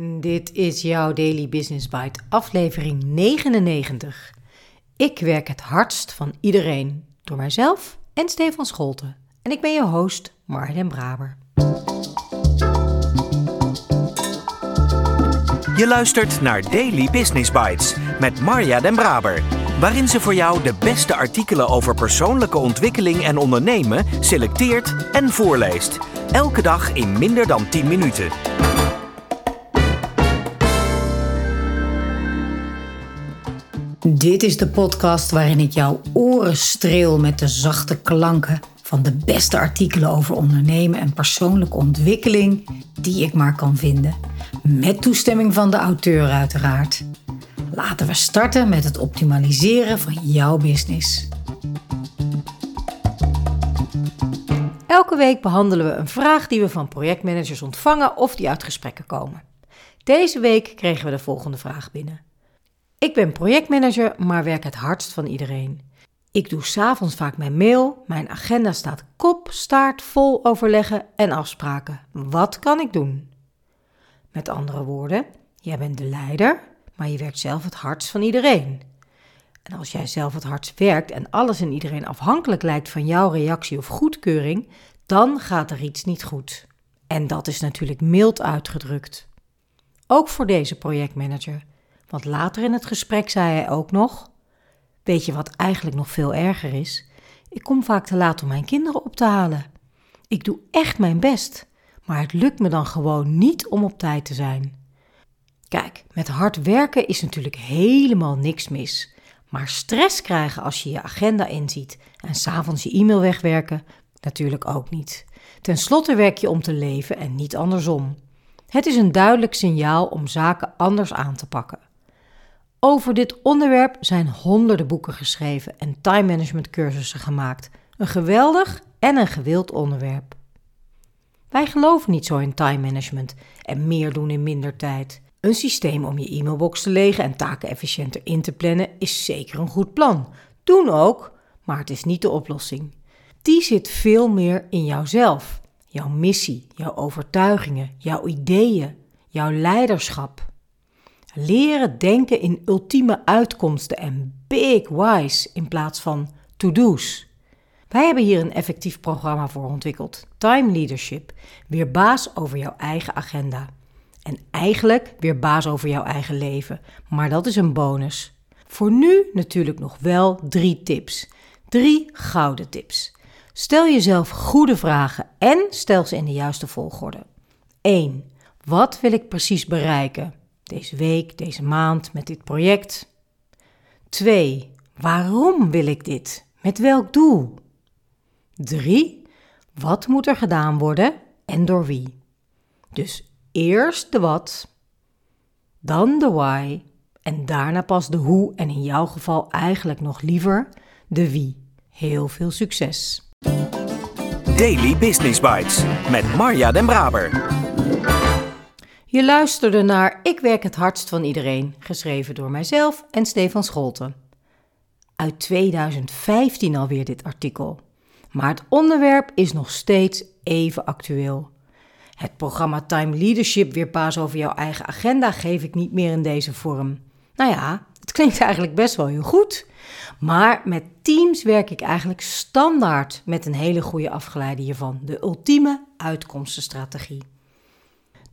Dit is jouw Daily Business Bite, aflevering 99. Ik werk het hardst van iedereen, door mijzelf en Stefan Scholten. En ik ben je host, Marlen Braber. Je luistert naar Daily Business Bites met Marja Den Braber, waarin ze voor jou de beste artikelen over persoonlijke ontwikkeling en ondernemen selecteert en voorleest. Elke dag in minder dan 10 minuten. Dit is de podcast waarin ik jouw oren streel met de zachte klanken van de beste artikelen over ondernemen en persoonlijke ontwikkeling die ik maar kan vinden. Met toestemming van de auteur uiteraard. Laten we starten met het optimaliseren van jouw business. Elke week behandelen we een vraag die we van projectmanagers ontvangen of die uit gesprekken komen. Deze week kregen we de volgende vraag binnen. Ik ben projectmanager, maar werk het hardst van iedereen. Ik doe s'avonds vaak mijn mail, mijn agenda staat kop, staart vol overleggen en afspraken. Wat kan ik doen? Met andere woorden, jij bent de leider, maar je werkt zelf het hardst van iedereen. En als jij zelf het hardst werkt en alles en iedereen afhankelijk lijkt van jouw reactie of goedkeuring, dan gaat er iets niet goed. En dat is natuurlijk mild uitgedrukt. Ook voor deze projectmanager. Want later in het gesprek zei hij ook nog: Weet je wat eigenlijk nog veel erger is? Ik kom vaak te laat om mijn kinderen op te halen. Ik doe echt mijn best, maar het lukt me dan gewoon niet om op tijd te zijn. Kijk, met hard werken is natuurlijk helemaal niks mis. Maar stress krijgen als je je agenda inziet en s'avonds je e-mail wegwerken, natuurlijk ook niet. Ten slotte werk je om te leven en niet andersom. Het is een duidelijk signaal om zaken anders aan te pakken. Over dit onderwerp zijn honderden boeken geschreven en time management cursussen gemaakt. Een geweldig en een gewild onderwerp. Wij geloven niet zo in time management en meer doen in minder tijd. Een systeem om je e-mailbox te legen en taken efficiënter in te plannen is zeker een goed plan. Doen ook, maar het is niet de oplossing. Die zit veel meer in jouzelf, jouw missie, jouw overtuigingen, jouw ideeën, jouw leiderschap. Leren denken in ultieme uitkomsten en big whys in plaats van to-do's. Wij hebben hier een effectief programma voor ontwikkeld. Time Leadership. Weer baas over jouw eigen agenda. En eigenlijk weer baas over jouw eigen leven. Maar dat is een bonus. Voor nu natuurlijk nog wel drie tips. Drie gouden tips. Stel jezelf goede vragen en stel ze in de juiste volgorde. 1. Wat wil ik precies bereiken? Deze week, deze maand, met dit project. 2. Waarom wil ik dit? Met welk doel? 3. Wat moet er gedaan worden en door wie? Dus eerst de wat, dan de why en daarna pas de hoe en in jouw geval eigenlijk nog liever de wie. Heel veel succes! Daily Business Bites met Marja Den Braber. Je luisterde naar Ik werk het hardst van iedereen, geschreven door mijzelf en Stefan Scholten. Uit 2015 alweer dit artikel. Maar het onderwerp is nog steeds even actueel. Het programma Time Leadership weer paas over jouw eigen agenda geef ik niet meer in deze vorm. Nou ja, het klinkt eigenlijk best wel heel goed. Maar met teams werk ik eigenlijk standaard met een hele goede afgeleide hiervan. De ultieme uitkomstenstrategie.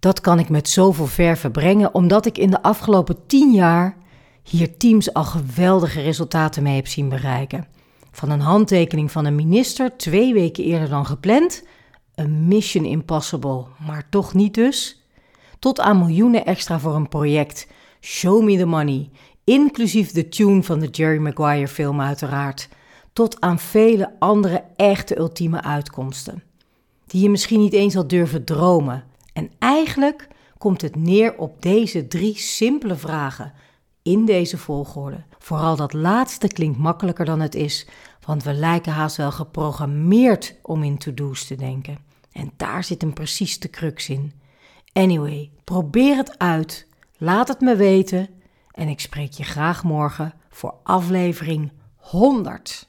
Dat kan ik met zoveel verve brengen, omdat ik in de afgelopen tien jaar hier teams al geweldige resultaten mee heb zien bereiken. Van een handtekening van een minister twee weken eerder dan gepland, een mission impossible, maar toch niet dus, tot aan miljoenen extra voor een project. Show me the money, inclusief de tune van de Jerry Maguire film uiteraard, tot aan vele andere echte ultieme uitkomsten, die je misschien niet eens had durven dromen. En eigenlijk komt het neer op deze drie simpele vragen in deze volgorde. Vooral dat laatste klinkt makkelijker dan het is, want we lijken haast wel geprogrammeerd om in to-do's te denken. En daar zit een precies de crux in. Anyway, probeer het uit, laat het me weten en ik spreek je graag morgen voor aflevering 100.